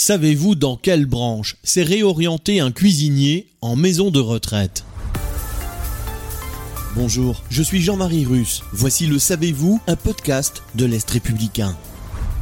Savez-vous dans quelle branche s'est réorienté un cuisinier en maison de retraite? Bonjour, je suis Jean-Marie Russe. Voici le Savez-vous, un podcast de l'Est républicain.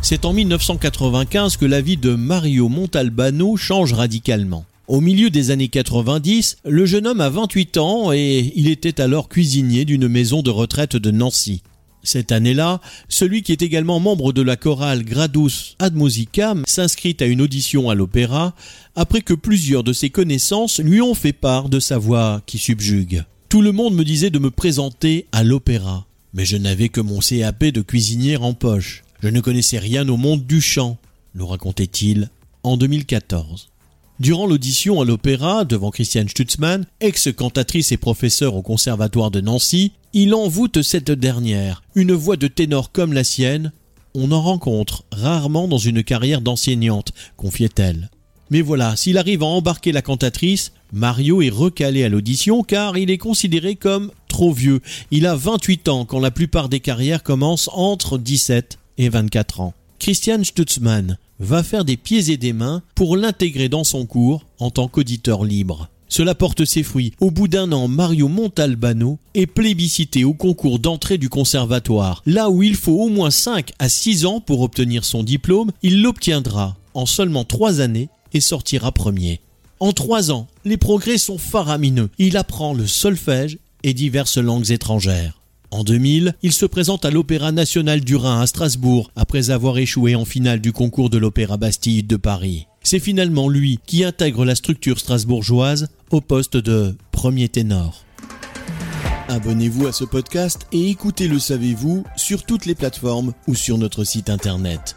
C'est en 1995 que la vie de Mario Montalbano change radicalement. Au milieu des années 90, le jeune homme a 28 ans et il était alors cuisinier d'une maison de retraite de Nancy. Cette année-là, celui qui est également membre de la chorale Gradus ad Musicam s'inscrit à une audition à l'opéra après que plusieurs de ses connaissances lui ont fait part de sa voix qui subjugue. Tout le monde me disait de me présenter à l'opéra, mais je n'avais que mon CAP de cuisinier en poche. Je ne connaissais rien au monde du chant, nous racontait-il en 2014. Durant l'audition à l'opéra devant Christiane Stutzmann, ex-cantatrice et professeur au conservatoire de Nancy, il envoûte cette dernière. Une voix de ténor comme la sienne, on en rencontre rarement dans une carrière d'enseignante, confiait-elle. Mais voilà, s'il arrive à embarquer la cantatrice, Mario est recalé à l'audition car il est considéré comme trop vieux. Il a 28 ans quand la plupart des carrières commencent entre 17 et 24 ans. Christian Stutzmann va faire des pieds et des mains pour l'intégrer dans son cours en tant qu'auditeur libre. Cela porte ses fruits. Au bout d'un an, Mario Montalbano est plébiscité au concours d'entrée du conservatoire. Là où il faut au moins 5 à 6 ans pour obtenir son diplôme, il l'obtiendra en seulement 3 années et sortira premier. En 3 ans, les progrès sont faramineux. Il apprend le solfège et diverses langues étrangères. En 2000, il se présente à l'Opéra national du Rhin à Strasbourg après avoir échoué en finale du concours de l'Opéra Bastille de Paris. C'est finalement lui qui intègre la structure strasbourgeoise au poste de premier ténor. Abonnez-vous à ce podcast et écoutez Le Savez-vous sur toutes les plateformes ou sur notre site internet.